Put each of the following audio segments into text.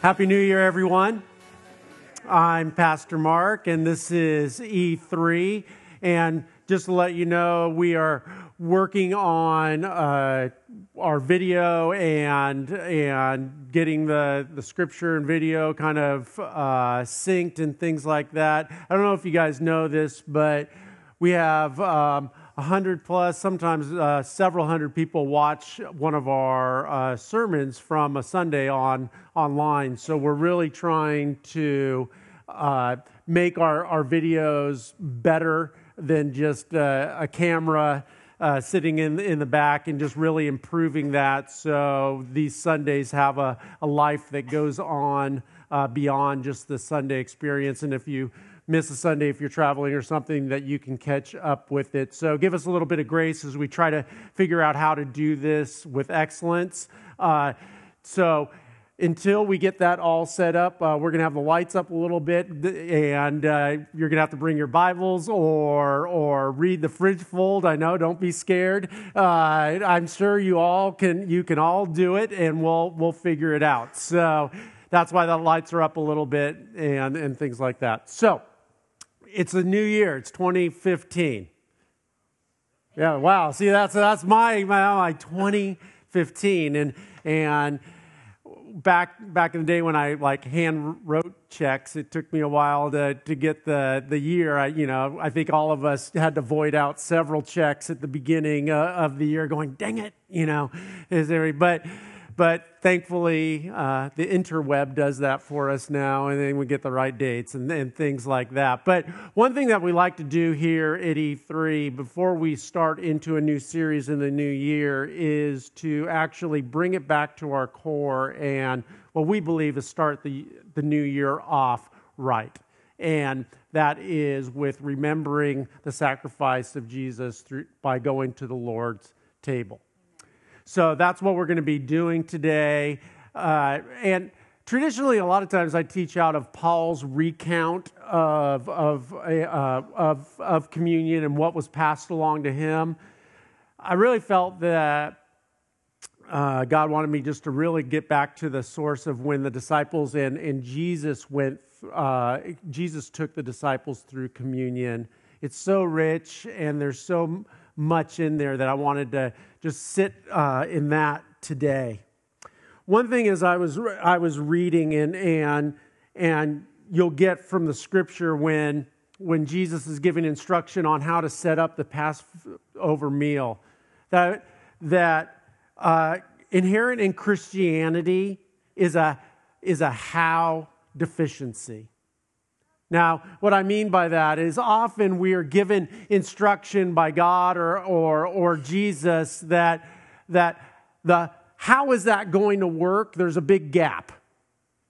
Happy New Year, everyone. I'm Pastor Mark, and this is E3. And just to let you know, we are working on uh, our video and and getting the, the scripture and video kind of uh, synced and things like that. I don't know if you guys know this, but we have um, 100 plus, sometimes uh, several hundred people watch one of our uh, sermons from a Sunday on online. So we're really trying to uh, make our, our videos better than just uh, a camera. Uh, sitting in in the back and just really improving that, so these Sundays have a, a life that goes on uh, beyond just the Sunday experience. And if you miss a Sunday if you're traveling or something, that you can catch up with it. So give us a little bit of grace as we try to figure out how to do this with excellence. Uh, so until we get that all set up, uh, we're going to have the lights up a little bit, and uh, you're going to have to bring your Bibles or or read the fridge fold. I know, don't be scared. Uh, I'm sure you all can you can all do it, and we'll we'll figure it out. So that's why the lights are up a little bit and and things like that. So it's a new year. It's 2015. Yeah, wow. See, that's that's my my, my 2015, and and back back in the day when I like hand wrote checks, it took me a while to to get the the year. I, you know, I think all of us had to void out several checks at the beginning uh, of the year, going, "Dang it," you know, is there? But but thankfully, uh, the interweb does that for us now, and then we get the right dates and, and, things like that. But one thing that we like to do here at E3 before we start into a new series in the new year is to actually bring it back to our core and what we believe is start the, the new year off right. And that is with remembering the sacrifice of Jesus through, by going to the Lord's table. So that's what we're going to be doing today. Uh, and traditionally, a lot of times I teach out of Paul's recount of, of, uh, of, of communion and what was passed along to him. I really felt that uh, God wanted me just to really get back to the source of when the disciples and, and Jesus went, uh, Jesus took the disciples through communion. It's so rich and there's so much in there that I wanted to just sit uh, in that today. One thing is I was I was reading and and and you'll get from the scripture when when Jesus is giving instruction on how to set up the Passover meal that that uh, inherent in Christianity is a is a how deficiency. Now, what I mean by that is often we are given instruction by God or, or, or Jesus that, that the how is that going to work? There's a big gap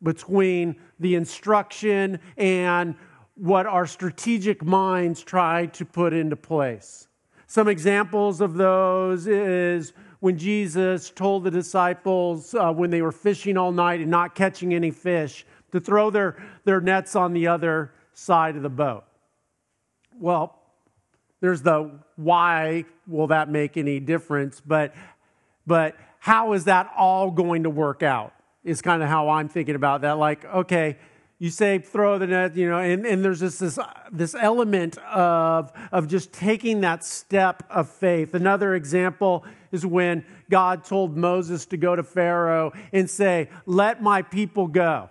between the instruction and what our strategic minds try to put into place. Some examples of those is when Jesus told the disciples uh, when they were fishing all night and not catching any fish to throw their, their nets on the other side of the boat. Well, there's the why will that make any difference, but, but how is that all going to work out is kind of how I'm thinking about that. Like, okay, you say throw the net, you know, and, and there's just this, this element of, of just taking that step of faith. Another example is when God told Moses to go to Pharaoh and say, Let my people go.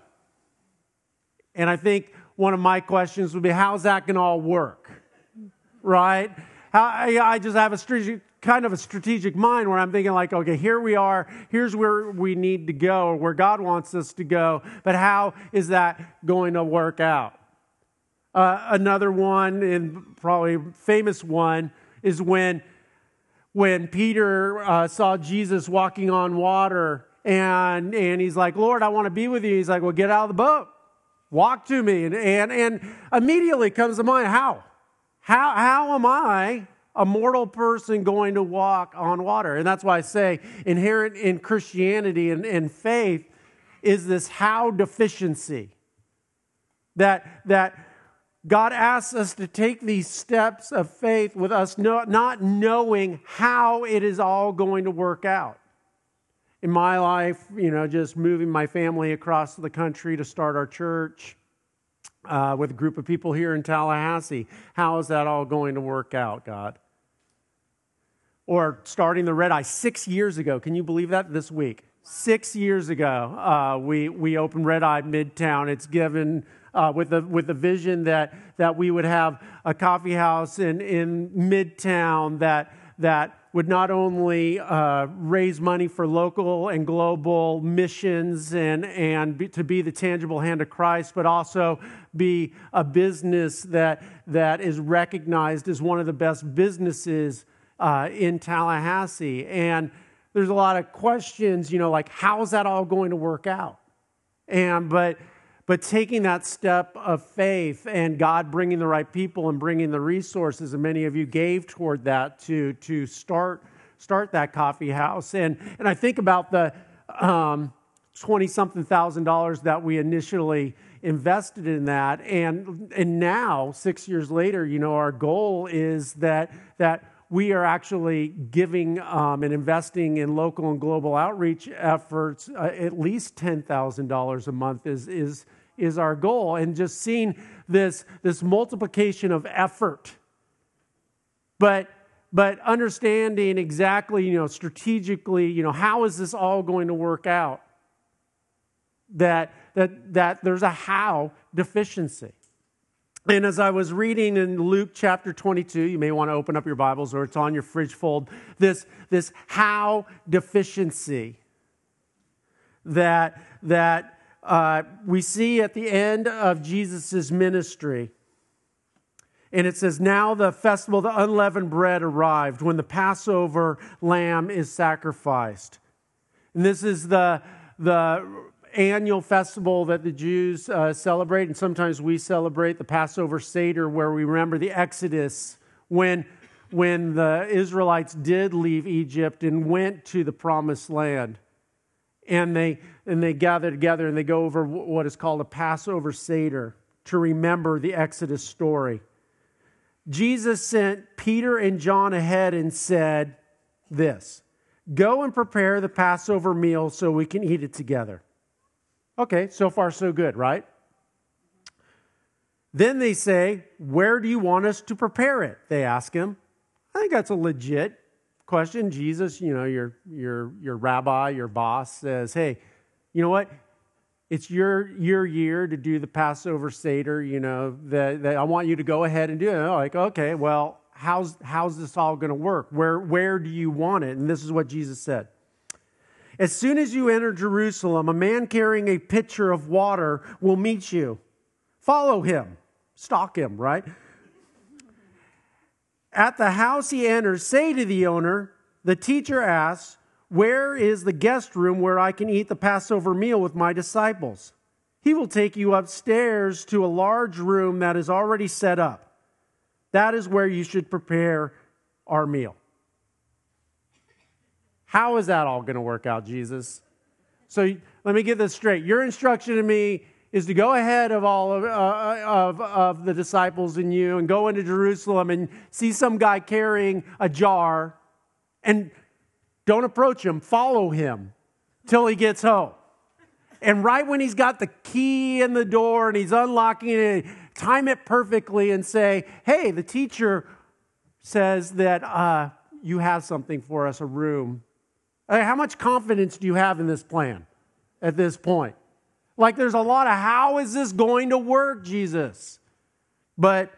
And I think one of my questions would be, how's that going to all work? Right? I just have a strategic, kind of a strategic mind where I'm thinking like, okay, here we are. Here's where we need to go, or where God wants us to go. But how is that going to work out? Uh, another one, and probably famous one, is when when Peter uh, saw Jesus walking on water, and and he's like, Lord, I want to be with you. He's like, Well, get out of the boat. Walk to me. And, and, and immediately comes to mind how? How, how am I, a mortal person, going to walk on water? And that's why I say inherent in Christianity and, and faith is this how deficiency. That, that God asks us to take these steps of faith with us not knowing how it is all going to work out. In my life, you know, just moving my family across the country to start our church uh, with a group of people here in Tallahassee. How is that all going to work out, God? Or starting the red eye six years ago. Can you believe that this week? Six years ago, uh, we, we opened Red Eye Midtown. It's given uh, with, the, with the vision that, that we would have a coffee house in, in Midtown that, that would not only uh, raise money for local and global missions and, and be, to be the tangible hand of Christ, but also be a business that, that is recognized as one of the best businesses uh, in Tallahassee. And there's a lot of questions, you know, like how's that all going to work out? And but but taking that step of faith and God bringing the right people and bringing the resources, and many of you gave toward that to to start start that coffee house. And and I think about the um, twenty something thousand dollars that we initially invested in that, and and now six years later, you know, our goal is that that we are actually giving um, and investing in local and global outreach efforts. Uh, at least $10,000 a month is, is, is our goal. And just seeing this, this multiplication of effort. But, but understanding exactly, you know, strategically, you know, how is this all going to work out? That, that, that there's a how deficiency. And as I was reading in Luke chapter 22, you may want to open up your Bibles or it's on your fridge fold, this, this how deficiency that, that uh, we see at the end of Jesus' ministry. And it says, Now the festival, the unleavened bread arrived when the Passover lamb is sacrificed. And this is the, the annual festival that the Jews uh, celebrate, and sometimes we celebrate the Passover Seder, where we remember the Exodus when, when the Israelites did leave Egypt and went to the promised land. And they, and they gather together and they go over what is called a Passover Seder to remember the Exodus story. Jesus sent Peter and John ahead and said this Go and prepare the Passover meal so we can eat it together. Okay, so far so good, right? Then they say, Where do you want us to prepare it? They ask him. I think that's a legit question. Jesus, you know, your, your, your rabbi, your boss says, Hey, you know what? It's your, your year to do the Passover Seder, you know, that, that I want you to go ahead and do it. like, okay, well, how's, how's this all going to work? Where, where do you want it? And this is what Jesus said. As soon as you enter Jerusalem, a man carrying a pitcher of water will meet you. Follow him, stalk him, right? At the house he enters, say to the owner, the teacher asks, Where is the guest room where I can eat the Passover meal with my disciples? He will take you upstairs to a large room that is already set up. That is where you should prepare our meal. How is that all going to work out, Jesus? So let me get this straight. Your instruction to me is to go ahead of all of, uh, of, of the disciples and you and go into Jerusalem and see some guy carrying a jar and don't approach him, follow him till he gets home. And right when he's got the key in the door and he's unlocking it, time it perfectly and say, hey, the teacher says that uh, you have something for us, a room how much confidence do you have in this plan at this point? Like, there's a lot of how is this going to work, Jesus? But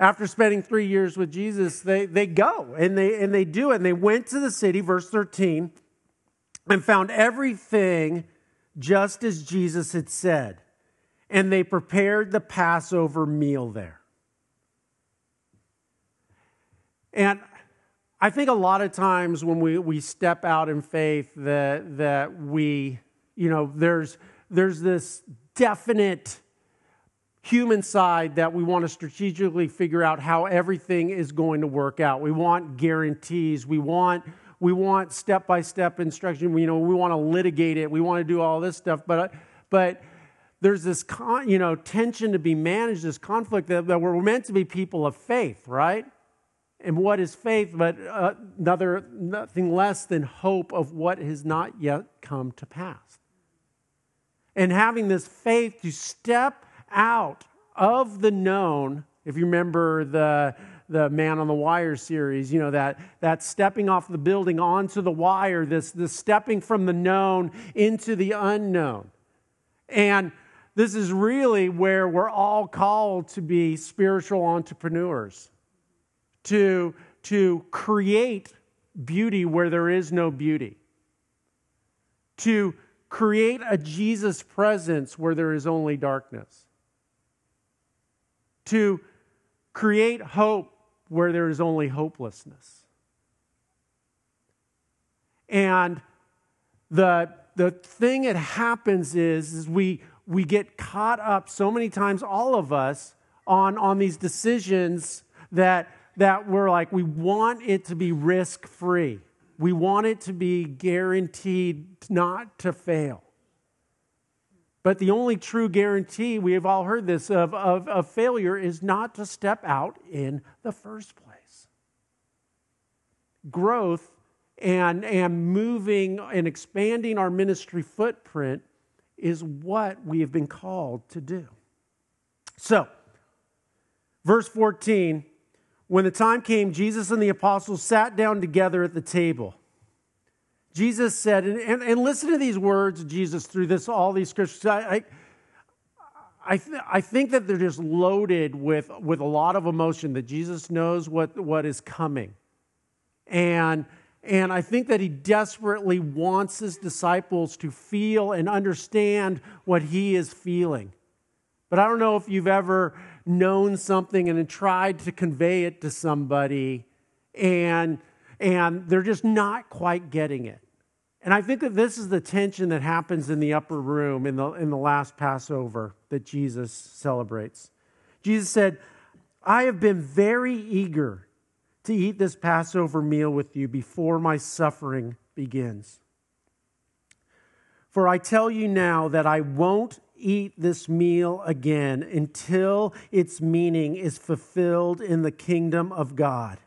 after spending three years with Jesus, they, they go and they, and they do it. And they went to the city, verse 13, and found everything just as Jesus had said. And they prepared the Passover meal there. And I think a lot of times when we, we step out in faith that, that we, you know, there's, there's this definite human side that we want to strategically figure out how everything is going to work out. We want guarantees. We want we want step by step instruction. You know, we want to litigate it. We want to do all this stuff. But but there's this con, you know tension to be managed. This conflict that, that we're meant to be people of faith, right? And what is faith but uh, another, nothing less than hope of what has not yet come to pass? And having this faith to step out of the known, if you remember the, the Man on the Wire series, you know, that, that stepping off the building onto the wire, this, this stepping from the known into the unknown. And this is really where we're all called to be spiritual entrepreneurs, to, to create beauty where there is no beauty, to create a Jesus presence where there is only darkness, to create hope where there is only hopelessness. And the, the thing that happens is, is we, we get caught up so many times, all of us, on, on these decisions that, that we're like, we want it to be risk free. We want it to be guaranteed not to fail. But the only true guarantee, we have all heard this, of, of, of failure is not to step out in the first place. Growth and, and moving and expanding our ministry footprint is what we have been called to do. So, verse 14 when the time came, Jesus and the apostles sat down together at the table. Jesus said, and, and, and listen to these words Jesus through this, all these scriptures. I, I, I, th- I think that they're just loaded with, with a lot of emotion, that Jesus knows what, what is coming. And, and I think that he desperately wants his disciples to feel and understand what he is feeling. But I don't know if you've ever known something and tried to convey it to somebody and and they're just not quite getting it. And I think that this is the tension that happens in the upper room in the, in the last Passover that Jesus celebrates. Jesus said, I have been very eager to eat this Passover meal with you before my suffering begins. For I tell you now that I won't eat this meal again until its meaning is fulfilled in the kingdom of God.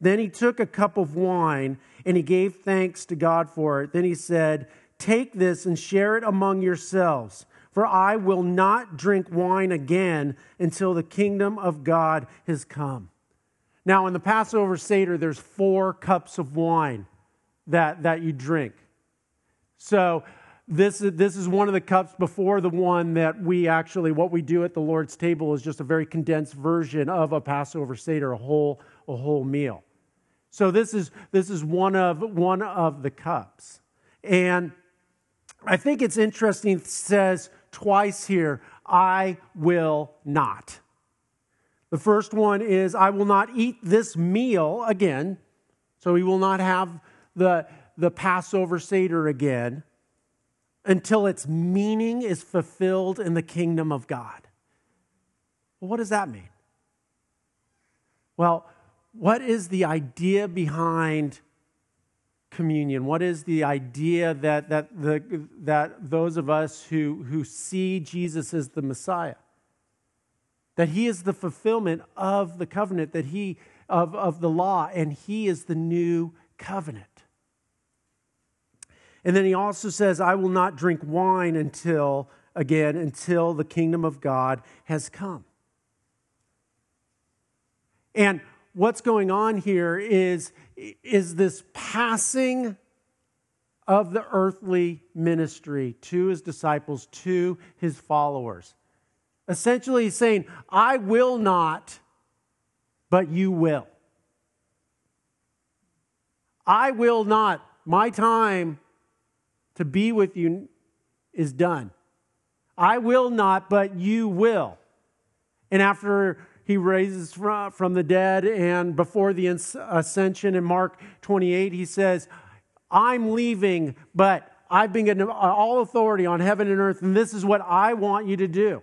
Then he took a cup of wine and he gave thanks to God for it. Then he said, Take this and share it among yourselves, for I will not drink wine again until the kingdom of God has come. Now, in the Passover Seder, there's four cups of wine that, that you drink. So, this, this is one of the cups before the one that we actually, what we do at the Lord's table is just a very condensed version of a Passover Seder, a whole, a whole meal. So this is, this is one, of, one of the cups. And I think it's interesting, it says twice here, I will not. The first one is, I will not eat this meal again. So he will not have the, the Passover Seder again until its meaning is fulfilled in the kingdom of God. Well, what does that mean? Well, what is the idea behind communion? What is the idea that, that, the, that those of us who, who see Jesus as the Messiah, that he is the fulfillment of the covenant, that he of, of the law, and he is the new covenant. And then he also says, I will not drink wine until, again, until the kingdom of God has come. And what's going on here is, is this passing of the earthly ministry to his disciples, to his followers. Essentially, he's saying, I will not, but you will. I will not. My time to be with you is done. I will not, but you will. And after he raises from the dead and before the ascension in Mark 28, he says, I'm leaving, but I've been given all authority on heaven and earth, and this is what I want you to do.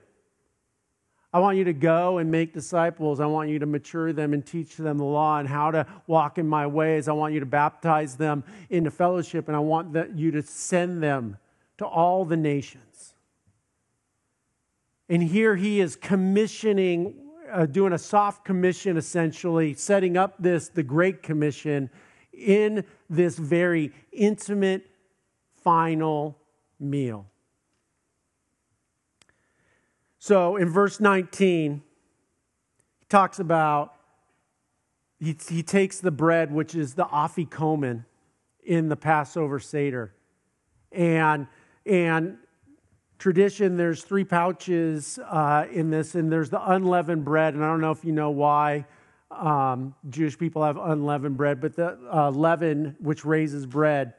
I want you to go and make disciples. I want you to mature them and teach them the law and how to walk in my ways. I want you to baptize them into fellowship, and I want you to send them to all the nations. And here he is commissioning uh, doing a soft commission, essentially, setting up this, the Great Commission, in this very intimate final meal. So in verse 19, he talks about, he, he takes the bread, which is the afikomen in the Passover Seder. And, and tradition, there's three pouches uh, in this, and there's the unleavened bread. And I don't know if you know why um, Jewish people have unleavened bread, but the uh, leaven, which raises bread,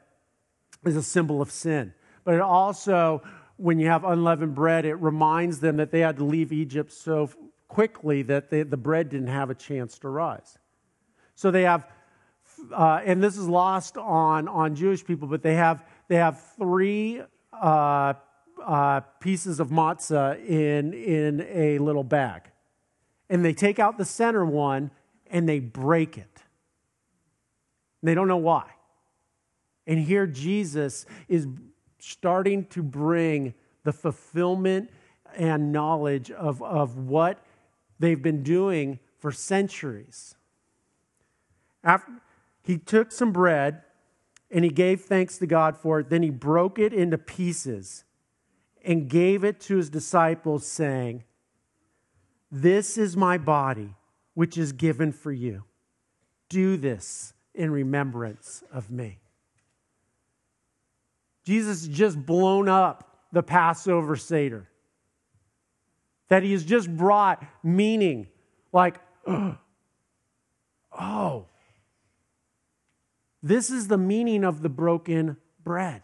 is a symbol of sin. But it also when you have unleavened bread, it reminds them that they had to leave Egypt so quickly that they, the bread didn't have a chance to rise. So they have, uh, and this is lost on, on Jewish people, but they have, they have three uh, uh, pieces of matzah in, in a little bag. And they take out the center one and they break it. They don't know why. And here Jesus is starting to bring the fulfillment and knowledge of, of what they've been doing for centuries. After, he took some bread and he gave thanks to God for it. Then he broke it into pieces and gave it to his disciples, saying, This is my body, which is given for you. Do this in remembrance of me. Jesus just blown up the Passover Seder. That he has just brought meaning like, oh, this is the meaning of the broken bread.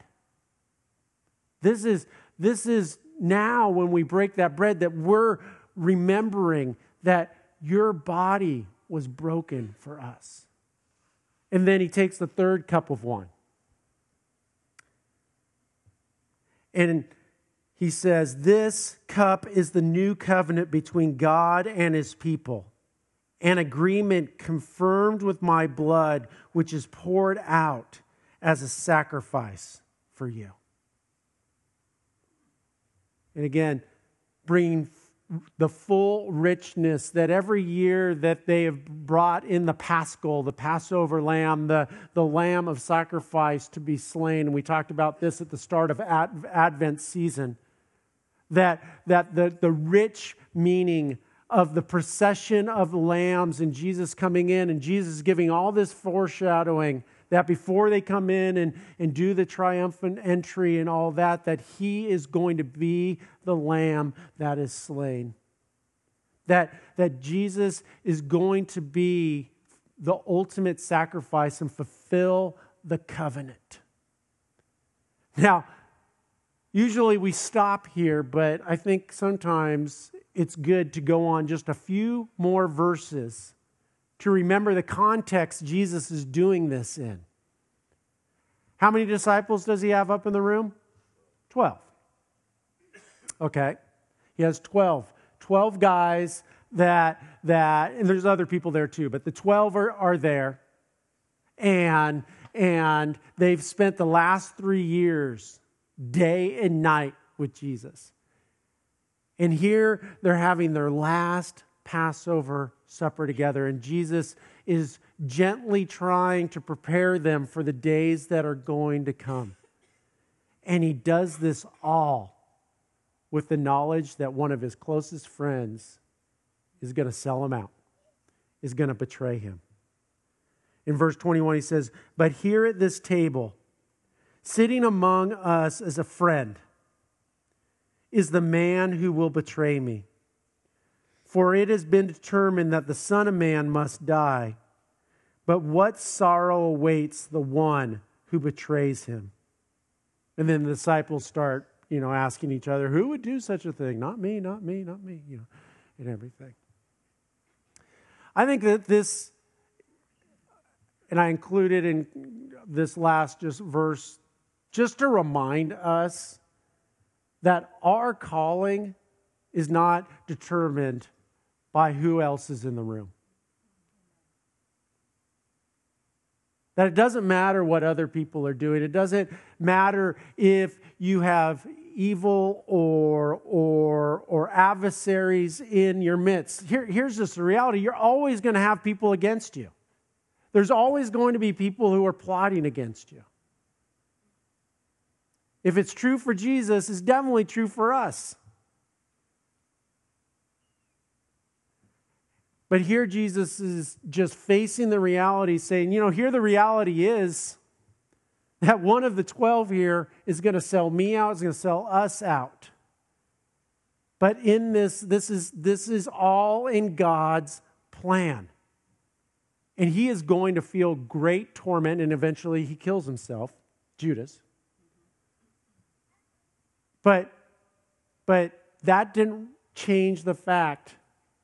This is, this is now when we break that bread that we're remembering that your body was broken for us. And then he takes the third cup of wine. And he says, This cup is the new covenant between God and his people, an agreement confirmed with my blood, which is poured out as a sacrifice for you. And again, bringing the full richness that every year that they have brought in the paschal, the Passover lamb, the, the lamb of sacrifice to be slain. And we talked about this at the start of Advent season. That, that the, the rich meaning of the procession of lambs and Jesus coming in and Jesus giving all this foreshadowing that before they come in and, and do the triumphant entry and all that, that he is going to be the lamb that is slain. That, that Jesus is going to be the ultimate sacrifice and fulfill the covenant. Now, usually we stop here, but I think sometimes it's good to go on just a few more verses to remember the context Jesus is doing this in. How many disciples does he have up in the room? 12. Okay. He has 12. 12 guys that, that and there's other people there too, but the 12 are, are there. And, and they've spent the last three years, day and night, with Jesus. And here they're having their last Passover supper together. And Jesus is gently trying to prepare them for the days that are going to come. And he does this all with the knowledge that one of his closest friends is going to sell him out, is going to betray him. In verse 21, he says, But here at this table, sitting among us as a friend, is the man who will betray me. For it has been determined that the Son of Man must die. But what sorrow awaits the one who betrays him? And then the disciples start, you know, asking each other, who would do such a thing? Not me, not me, not me, you know, and everything. I think that this, and I included in this last just verse, just to remind us that our calling is not determined by who else is in the room. That it doesn't matter what other people are doing. It doesn't matter if you have evil or, or, or adversaries in your midst. Here, here's just the reality you're always going to have people against you. There's always going to be people who are plotting against you. If it's true for Jesus, it's definitely true for us. But here Jesus is just facing the reality, saying, you know, here the reality is that one of the 12 here is going to sell me out, is going to sell us out. But in this, this is, this is all in God's plan. And he is going to feel great torment, and eventually he kills himself, Judas. But, but that didn't change the fact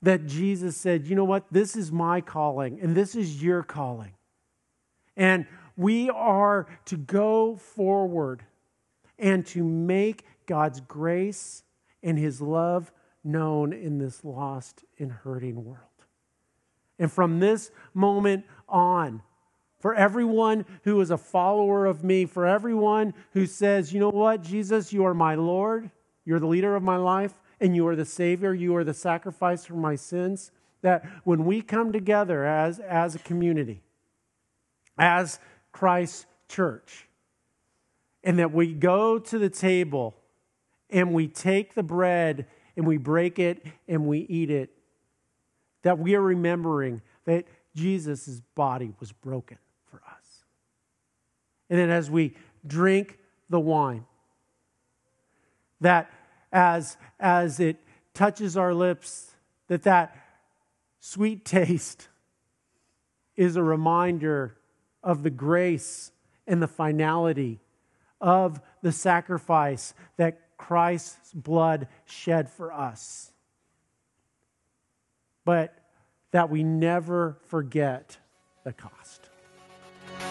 that Jesus said, you know what? This is my calling, and this is your calling. And we are to go forward and to make God's grace and his love known in this lost and hurting world. And from this moment on, for everyone who is a follower of me, for everyone who says, you know what, Jesus, you are my Lord, you're the leader of my life, and you are the Savior, you are the sacrifice for my sins, that when we come together as, as a community, as Christ's church, and that we go to the table and we take the bread and we break it and we eat it, that we are remembering that Jesus' body was broken for us. And then as we drink the wine, that as, as it touches our lips, that that sweet taste is a reminder of the grace and the finality of the sacrifice that Christ's blood shed for us. But that we never forget the cost.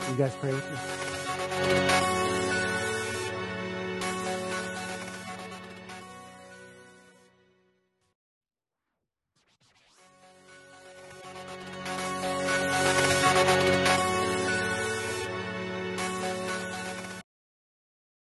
You guys pray with me?